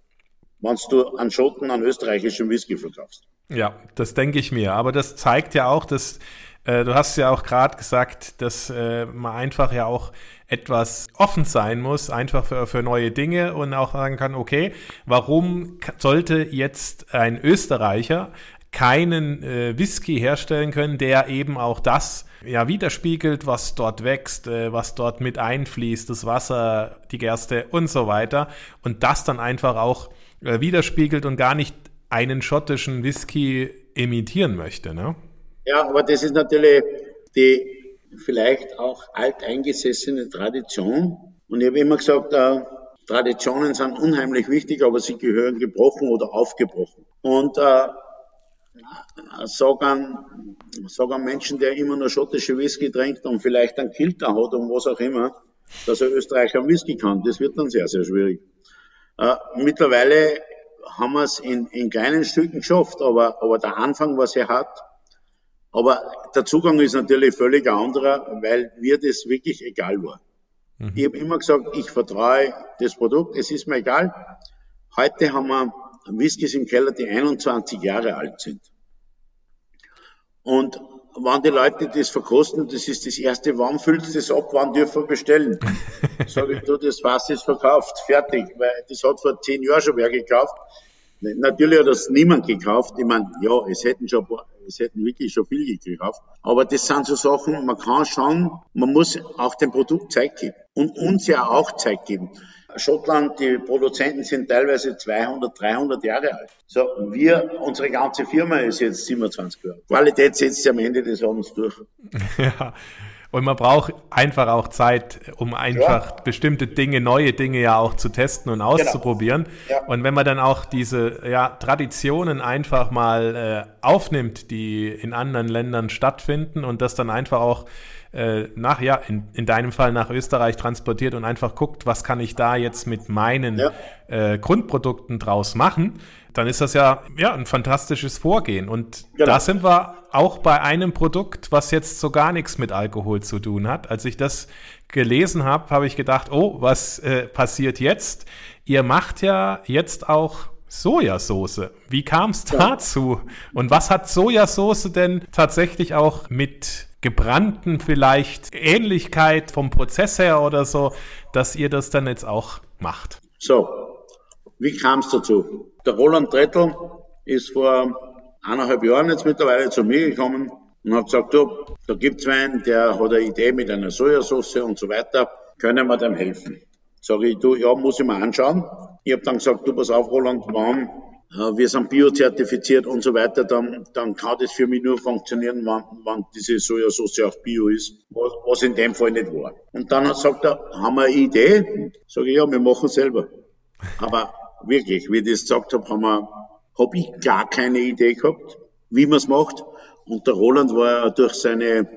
wenn du an Schotten, an österreichischen Whisky verkaufst. Ja, das denke ich mir. Aber das zeigt ja auch, dass äh, du hast ja auch gerade gesagt, dass äh, man einfach ja auch etwas offen sein muss, einfach für, für neue Dinge und auch sagen kann, okay, warum sollte jetzt ein Österreicher keinen äh, Whisky herstellen können, der eben auch das ja widerspiegelt, was dort wächst, äh, was dort mit einfließt, das Wasser, die Gerste und so weiter und das dann einfach auch äh, widerspiegelt und gar nicht einen schottischen Whisky imitieren möchte, ne? Ja, aber das ist natürlich die vielleicht auch alteingesessene Tradition. Und ich habe immer gesagt, äh, Traditionen sind unheimlich wichtig, aber sie gehören gebrochen oder aufgebrochen. Und äh, sagen, sagen Menschen, der immer nur schottische Whisky trinkt und vielleicht einen Kilter hat und was auch immer, dass er Österreicher Whisky kann. Das wird dann sehr, sehr schwierig. Äh, mittlerweile haben wir es in, in kleinen Stücken geschafft, aber, aber der Anfang, was er hat, aber der Zugang ist natürlich völlig anderer, weil mir das wirklich egal war. Mhm. Ich habe immer gesagt, ich vertraue das Produkt, es ist mir egal. Heute haben wir Whiskys im Keller, die 21 Jahre alt sind. Und wenn die Leute das verkosten, das ist das erste, wann füllst du das ab, wann dürfen wir bestellen? Sag ich, du, das Fass ist verkauft, fertig, weil das hat vor zehn Jahren schon wer gekauft. Natürlich hat das niemand gekauft. Ich meine, ja, es hätten schon, es hätten wirklich schon viel gekauft. Aber das sind so Sachen, man kann schauen, man muss auch dem Produkt Zeit geben. Und uns ja auch Zeit geben. Schottland, die Produzenten sind teilweise 200, 300 Jahre alt. So, wir, unsere ganze Firma ist jetzt 27 Jahre. Qualität setzt sich am Ende des Abends durch. Ja. Und man braucht einfach auch Zeit, um einfach ja. bestimmte Dinge, neue Dinge ja auch zu testen und auszuprobieren. Genau. Ja. Und wenn man dann auch diese ja, Traditionen einfach mal äh, aufnimmt, die in anderen Ländern stattfinden und das dann einfach auch äh, nach, ja, in, in deinem Fall nach Österreich transportiert und einfach guckt, was kann ich da jetzt mit meinen ja. äh, Grundprodukten draus machen, dann ist das ja, ja ein fantastisches Vorgehen. Und genau. da sind wir auch bei einem Produkt, was jetzt so gar nichts mit Alkohol zu tun hat. Als ich das gelesen habe, habe ich gedacht, oh, was äh, passiert jetzt? Ihr macht ja jetzt auch Sojasauce. Wie kam es dazu? Und was hat Sojasauce denn tatsächlich auch mit gebrannten vielleicht Ähnlichkeit vom Prozess her oder so, dass ihr das dann jetzt auch macht? So, wie kam es dazu? Der Roland Trettl ist vor eineinhalb Jahren jetzt mittlerweile zu mir gekommen und hat gesagt, du, da gibt's einen, der hat eine Idee mit einer Sojasauce und so weiter, können wir dem helfen? Sag ich, du, ja, muss ich mir anschauen. Ich habe dann gesagt, du, pass auf, Roland, wann äh, wir sind biozertifiziert und so weiter, dann, dann kann das für mich nur funktionieren, wenn, wenn diese Sojasauce auch bio ist, was, was in dem Fall nicht war. Und dann hat sagt er, haben wir eine Idee? Sag ich, ja, wir machen selber. Aber wirklich, wie ich das gesagt habe, haben wir habe ich gar keine Idee gehabt, wie man es macht. Und der Roland war durch seine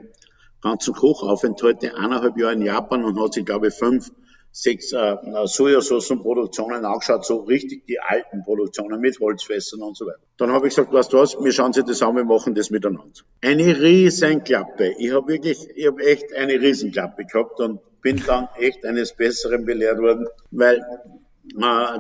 ganzen Kochaufenthalte eineinhalb Jahre in Japan und hat sich, glaube ich, fünf, sechs äh, Sojasaucenproduktionen angeschaut, so richtig die alten Produktionen mit Holzfässern und so weiter. Dann habe ich gesagt, weißt du was, wir schauen sich das an, wir machen das miteinander. Eine Riesenklappe. Ich habe wirklich, ich habe echt eine Riesenklappe gehabt und bin dann echt eines Besseren belehrt worden, weil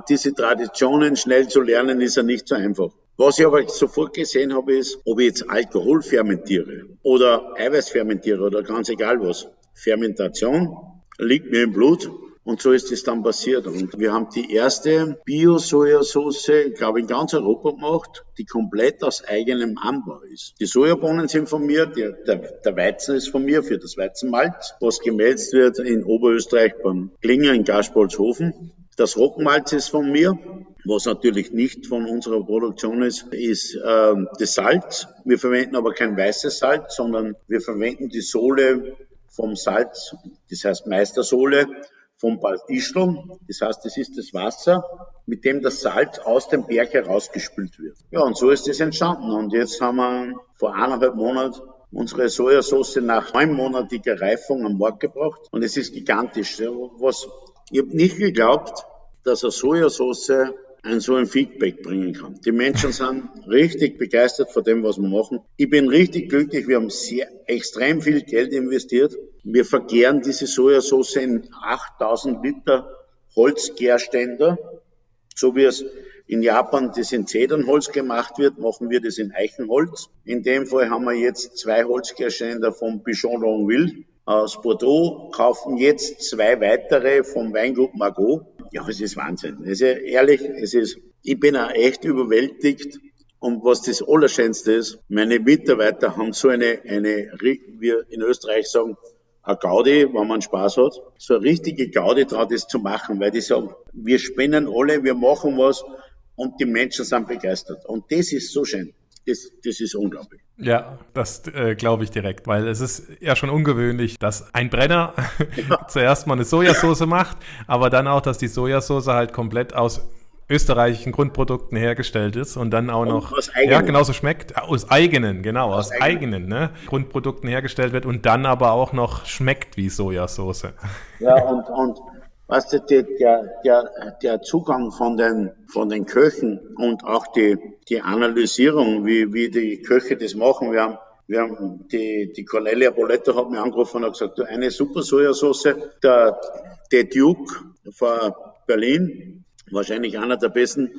diese Traditionen schnell zu lernen, ist ja nicht so einfach. Was ich aber sofort gesehen habe, ist, ob ich jetzt Alkohol fermentiere oder Eiweiß fermentiere oder ganz egal was. Fermentation liegt mir im Blut und so ist es dann passiert. Und wir haben die erste Bio-Sojasauce, glaube ich, in ganz Europa gemacht, die komplett aus eigenem Anbau ist. Die Sojabohnen sind von mir, der, der, der Weizen ist von mir für das Weizenmalz, was gemälzt wird in Oberösterreich beim Klinger in Gaspolshofen. Das Roggenmalz ist von mir. Was natürlich nicht von unserer Produktion ist, ist äh, das Salz. Wir verwenden aber kein weißes Salz, sondern wir verwenden die Sohle vom Salz, das heißt Meistersohle vom Baltischl. Das heißt, das ist das Wasser, mit dem das Salz aus dem Berg herausgespült wird. Ja, und so ist das entstanden. Und jetzt haben wir vor eineinhalb Monaten unsere Sojasauce nach neunmonatiger Reifung am Markt gebracht. Und es ist gigantisch. Was ich habe nicht geglaubt, dass eine Sojasauce ein so ein Feedback bringen kann. Die Menschen sind richtig begeistert von dem, was wir machen. Ich bin richtig glücklich. Wir haben sehr, extrem viel Geld investiert. Wir verkehren diese Sojasauce in 8000 Liter Holzgärständer, so wie es in Japan das in Zedernholz gemacht wird, machen wir das in Eichenholz. In dem Fall haben wir jetzt zwei Holzgärständer vom Bichon Longueville aus Bordeaux kaufen jetzt zwei weitere vom Weingut Margot. Ja, es ist Wahnsinn. Es ist ehrlich, es ist, ich bin auch echt überwältigt. Und was das Allerschönste ist, meine Mitarbeiter haben so eine, eine, wir in Österreich sagen, eine Gaudi, wenn man Spaß hat, so eine richtige Gaudi drauf, das zu machen, weil die sagen, wir spinnen alle, wir machen was und die Menschen sind begeistert. Und das ist so schön das, das ist unglaublich. Ja, das äh, glaube ich direkt, weil es ist ja schon ungewöhnlich, dass ein Brenner ja. zuerst mal eine Sojasauce macht, aber dann auch, dass die Sojasauce halt komplett aus österreichischen Grundprodukten hergestellt ist und dann auch und noch ja genauso schmeckt aus eigenen genau aus, aus eigenen, eigenen ne, Grundprodukten hergestellt wird und dann aber auch noch schmeckt wie Sojasauce. Ja und und was der, der, der, der Zugang von den, von den Köchen und auch die, die Analysierung, wie, wie die Köche das machen. Wir haben, wir haben die, die Cornelia Boletto hat mir angerufen und hat gesagt, du, eine super Sojasauce, der, der Duke von Berlin, wahrscheinlich einer der besten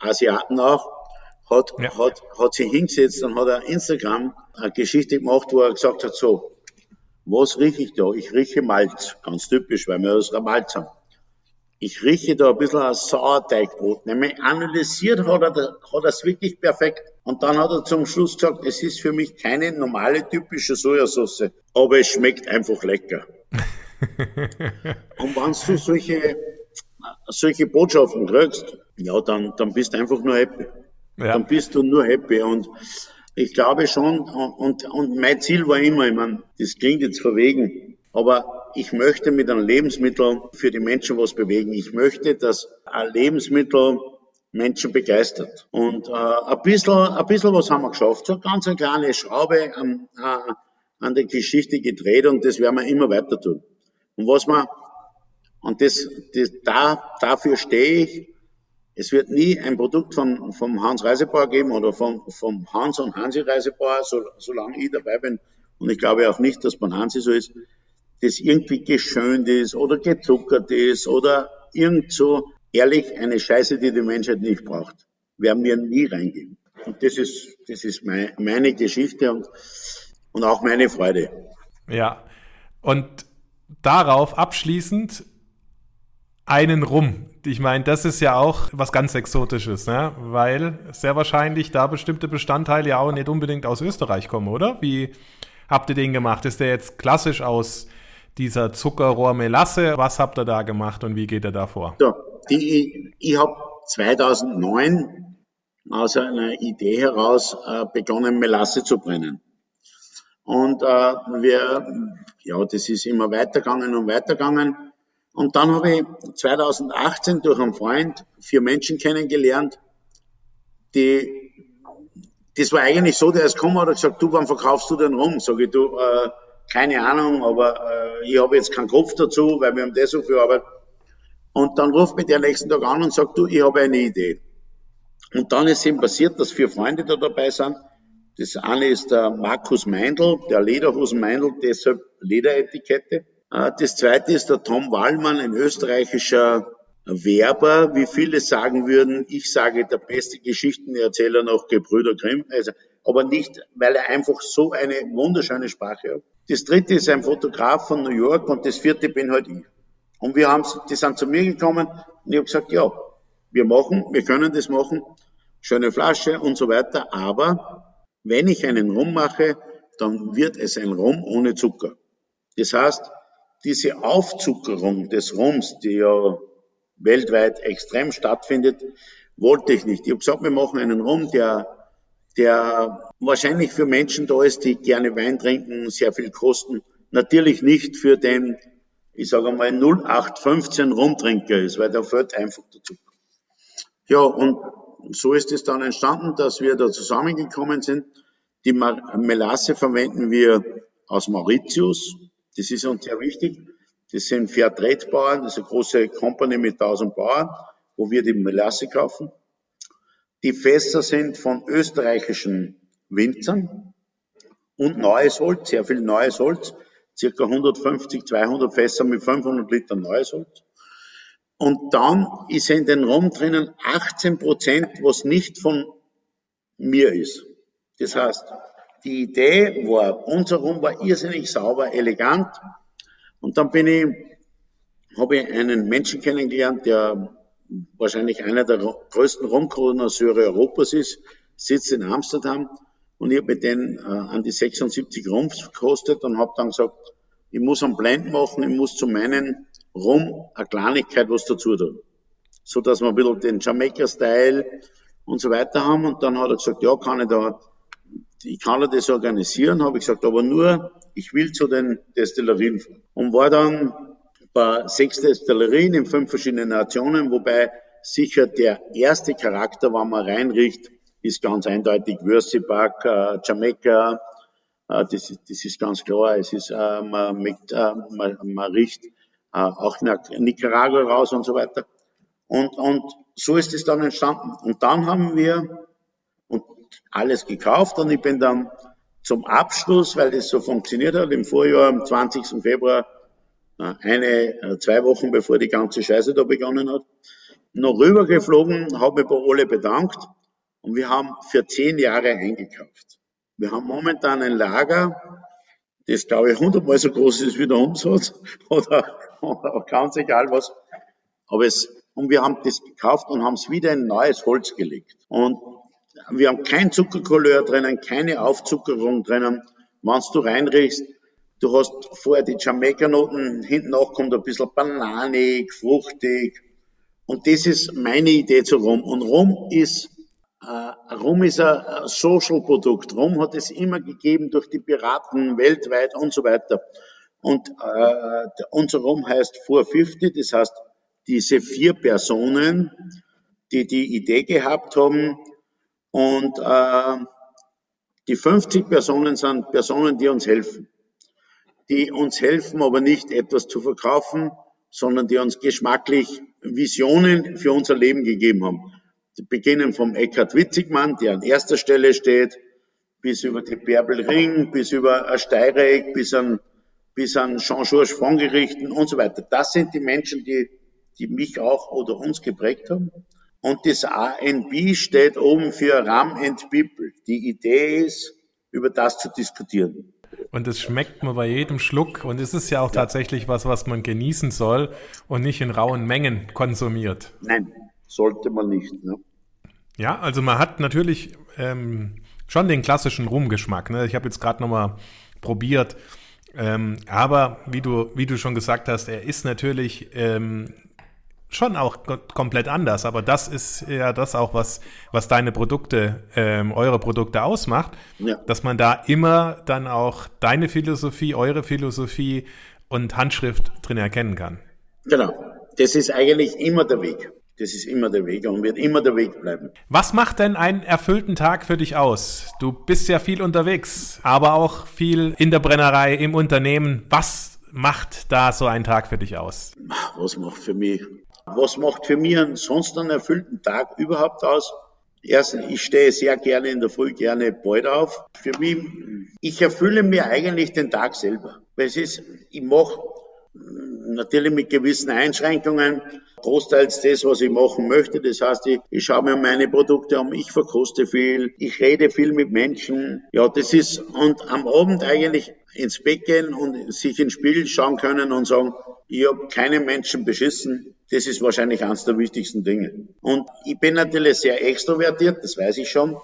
Asiaten auch, hat, ja. hat, hat sich hingesetzt und hat ein Instagram eine Geschichte gemacht, wo er gesagt hat, so, was rieche ich da? Ich rieche Malz, ganz typisch, weil wir aus Malz haben. Ich rieche da ein bisschen ein Sauerteigbrot. Nämlich analysiert hat er, hat er es wirklich perfekt. Und dann hat er zum Schluss gesagt, es ist für mich keine normale typische Sojasauce, aber es schmeckt einfach lecker. und wenn du solche, solche Botschaften kriegst, ja, dann, dann bist du einfach nur happy. Ja. Dann bist du nur happy. Und ich glaube schon, und, und mein Ziel war immer, ich meine, das klingt jetzt verwegen, aber ich möchte mit einem Lebensmittel für die Menschen was bewegen. Ich möchte, dass ein Lebensmittel Menschen begeistert. Und äh, ein, bisschen, ein bisschen was haben wir geschafft. So ganz eine kleine Schraube an, äh, an der Geschichte gedreht und das werden wir immer weiter tun. Und was man, und das, das da, dafür stehe ich, es wird nie ein Produkt von, vom Hans Reisebauer geben oder vom, vom Hans und Hansi Reisebauer, so, solange ich dabei bin. Und ich glaube auch nicht, dass beim Hansi so ist, das irgendwie geschönt ist oder gezuckert ist oder irgend so ehrlich eine Scheiße, die die Menschheit nicht braucht. Werden wir nie reingehen. Und das ist, das ist mein, meine Geschichte und, und auch meine Freude. Ja. Und darauf abschließend einen Rum. Ich meine, das ist ja auch was ganz Exotisches, ne? weil sehr wahrscheinlich da bestimmte Bestandteile ja auch nicht unbedingt aus Österreich kommen, oder? Wie habt ihr den gemacht? Ist der jetzt klassisch aus dieser Zuckerrohrmelasse? Was habt ihr da gemacht und wie geht er da vor? So, die, ich habe 2009 aus einer Idee heraus äh, begonnen, Melasse zu brennen. Und äh, wir, ja, das ist immer weitergegangen und weitergegangen. Und dann habe ich 2018 durch einen Freund vier Menschen kennengelernt, die, das war eigentlich so, der ist gekommen und hat gesagt, du, wann verkaufst du denn rum? Sag ich, du, äh, keine Ahnung, aber äh, ich habe jetzt keinen Kopf dazu, weil wir haben das so viel Arbeit. Und dann ruft mich der nächsten Tag an und sagt, du, ich habe eine Idee. Und dann ist eben passiert, dass vier Freunde da dabei sind. Das eine ist der Markus Meindl, der Lederhosen Meindl, deshalb Lederetikette. Äh, das zweite ist der Tom Wallmann, ein österreichischer Werber, wie viele sagen würden, ich sage der beste Geschichtenerzähler nach Gebrüder Grimm, also, aber nicht, weil er einfach so eine wunderschöne Sprache hat. Das dritte ist ein Fotograf von New York und das vierte bin halt ich. Und wir haben, die sind zu mir gekommen und ich habe gesagt, ja, wir machen, wir können das machen, schöne Flasche und so weiter, aber wenn ich einen Rum mache, dann wird es ein Rum ohne Zucker. Das heißt, diese Aufzuckerung des Rums, die ja weltweit extrem stattfindet, wollte ich nicht. Ich habe gesagt, wir machen einen Rum, der, der wahrscheinlich für Menschen da ist, die gerne Wein trinken, sehr viel kosten. Natürlich nicht für den, ich sage einmal, 0815 Rumtrinker ist, weil da fällt einfach der Zucker. Ja, und so ist es dann entstanden, dass wir da zusammengekommen sind. Die Melasse verwenden wir aus Mauritius, das ist uns sehr wichtig. Das sind Fairtrade-Bauern, das ist eine große Company mit 1000 Bauern, wo wir die Melasse kaufen. Die Fässer sind von österreichischen Winzern und neues Holz, sehr viel neues Holz, circa 150, 200 Fässer mit 500 Litern neues Holz. Und dann ist in den Rum drinnen 18 Prozent, was nicht von mir ist. Das heißt, die Idee war, unser Rum war irrsinnig sauber, elegant. Und dann bin ich, habe ich einen Menschen kennengelernt, der wahrscheinlich einer der größten Rumkonnoisseure Europas ist, sitzt in Amsterdam und ich habe denen äh, an die 76 Rums gekostet und habe dann gesagt, ich muss einen Blend machen, ich muss zu meinen Rum eine Kleinigkeit was dazu tun. So dass wir ein bisschen den Jamaica-Style und so weiter haben. Und dann hat er gesagt, ja, kann ich da ich kann das organisieren, habe ich gesagt, aber nur, ich will zu den Destillerien fahren. Und war dann bei sechs Destillerien in fünf verschiedenen Nationen, wobei sicher der erste Charakter, wenn man reinriecht, ist ganz eindeutig Würstebach, äh, Jamaica, äh, das, ist, das ist ganz klar. Es ist, äh, man, mit, äh, man, man riecht äh, auch Nicaragua raus und so weiter. Und, und so ist es dann entstanden. Und dann haben wir alles gekauft und ich bin dann zum Abschluss, weil das so funktioniert hat, im Vorjahr am 20. Februar, eine, äh, zwei Wochen bevor die ganze Scheiße da begonnen hat, noch rübergeflogen, habe mich bei alle bedankt Und wir haben für zehn Jahre eingekauft. Wir haben momentan ein Lager, das glaube ich hundertmal so groß ist wie der Umsatz oder, oder ganz egal was. Aber es, und wir haben das gekauft und haben es wieder in neues Holz gelegt. Und wir haben kein Zuckerkolleur drinnen, keine Aufzuckerung drinnen. Wenn du reinriechst, du hast vorher die Jamaika-Noten, hinten nach kommt ein bisschen bananig, fruchtig. Und das ist meine Idee zu Rum. Und Rum ist äh, Rum ist ein Social-Produkt. Rum hat es immer gegeben durch die Piraten weltweit und so weiter. Und äh, unser Rum heißt 450, das heißt, diese vier Personen, die die Idee gehabt haben und äh, die 50 Personen sind Personen, die uns helfen. Die uns helfen, aber nicht etwas zu verkaufen, sondern die uns geschmacklich Visionen für unser Leben gegeben haben beginnen vom Eckhard Witzigmann, der an erster Stelle steht, bis über die Bärbel Ring, bis über ein Steireck, bis an, bis an Jean-Georges Fondgerichten und so weiter. Das sind die Menschen, die, die mich auch oder uns geprägt haben. Und das ANB steht oben für Ram and People. Die Idee ist, über das zu diskutieren. Und es schmeckt man bei jedem Schluck. Und es ist ja auch ja. tatsächlich was, was man genießen soll und nicht in rauen Mengen konsumiert. Nein, sollte man nicht. Ne? Ja, also man hat natürlich ähm, schon den klassischen Rumgeschmack. Ne? Ich habe jetzt gerade nochmal probiert. Ähm, aber wie du, wie du schon gesagt hast, er ist natürlich ähm, schon auch komplett anders. Aber das ist ja das auch, was, was deine Produkte, ähm, eure Produkte ausmacht. Ja. Dass man da immer dann auch deine Philosophie, eure Philosophie und Handschrift drin erkennen kann. Genau. Das ist eigentlich immer der Weg. Das ist immer der Weg und wird immer der Weg bleiben. Was macht denn einen erfüllten Tag für dich aus? Du bist ja viel unterwegs, aber auch viel in der Brennerei, im Unternehmen. Was macht da so ein Tag für dich aus? Was macht für mich? Was macht für mich sonst einen erfüllten Tag überhaupt aus? Erstens, ich stehe sehr gerne in der Früh, gerne bald auf. Für mich, ich erfülle mir eigentlich den Tag selber. Weil es ist, ich mache natürlich mit gewissen Einschränkungen, großteils das, was ich machen möchte. Das heißt, ich, ich schaue mir meine Produkte an, ich verkoste viel, ich rede viel mit Menschen. Ja, das ist, und am Abend eigentlich ins Bett gehen und sich ins Spiel schauen können und sagen, ich habe keinen Menschen beschissen. Das ist wahrscheinlich eines der wichtigsten Dinge. Und ich bin natürlich sehr extrovertiert, das weiß ich schon.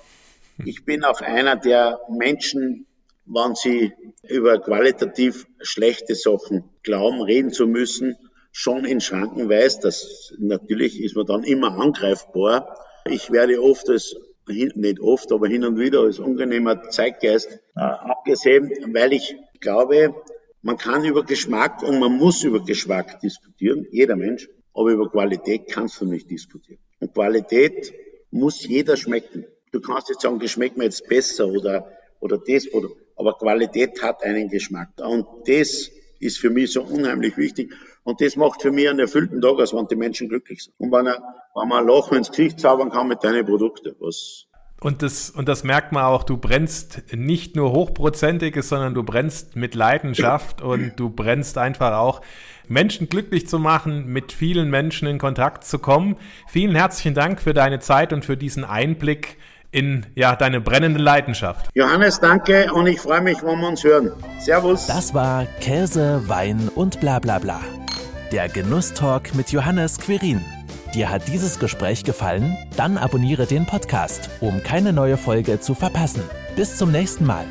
Ich bin auch einer, der Menschen wenn sie über qualitativ schlechte Sachen glauben, reden zu müssen, schon in Schranken weist. Das, natürlich ist man dann immer angreifbar. Ich werde oft als, nicht oft, aber hin und wieder als unangenehmer Zeitgeist äh, abgesehen, weil ich glaube, man kann über Geschmack und man muss über Geschmack diskutieren, jeder Mensch, aber über Qualität kannst du nicht diskutieren. Und Qualität muss jeder schmecken. Du kannst jetzt sagen, geschmeckt mir jetzt besser oder, oder das oder aber Qualität hat einen Geschmack. Und das ist für mich so unheimlich wichtig. Und das macht für mich einen erfüllten Tag aus, wenn die Menschen glücklich sind. Und wenn, er, wenn man ein Lachen ins Gesicht zaubern kann mit deinen Produkten, was und das, und das merkt man auch, du brennst nicht nur hochprozentiges, sondern du brennst mit Leidenschaft und du brennst einfach auch, Menschen glücklich zu machen, mit vielen Menschen in Kontakt zu kommen. Vielen herzlichen Dank für deine Zeit und für diesen Einblick in ja, deine brennende Leidenschaft. Johannes, danke und ich freue mich, wenn wir uns hören. Servus. Das war Käse, Wein und bla bla bla. Der Genusstalk mit Johannes Quirin. Dir hat dieses Gespräch gefallen? Dann abonniere den Podcast, um keine neue Folge zu verpassen. Bis zum nächsten Mal.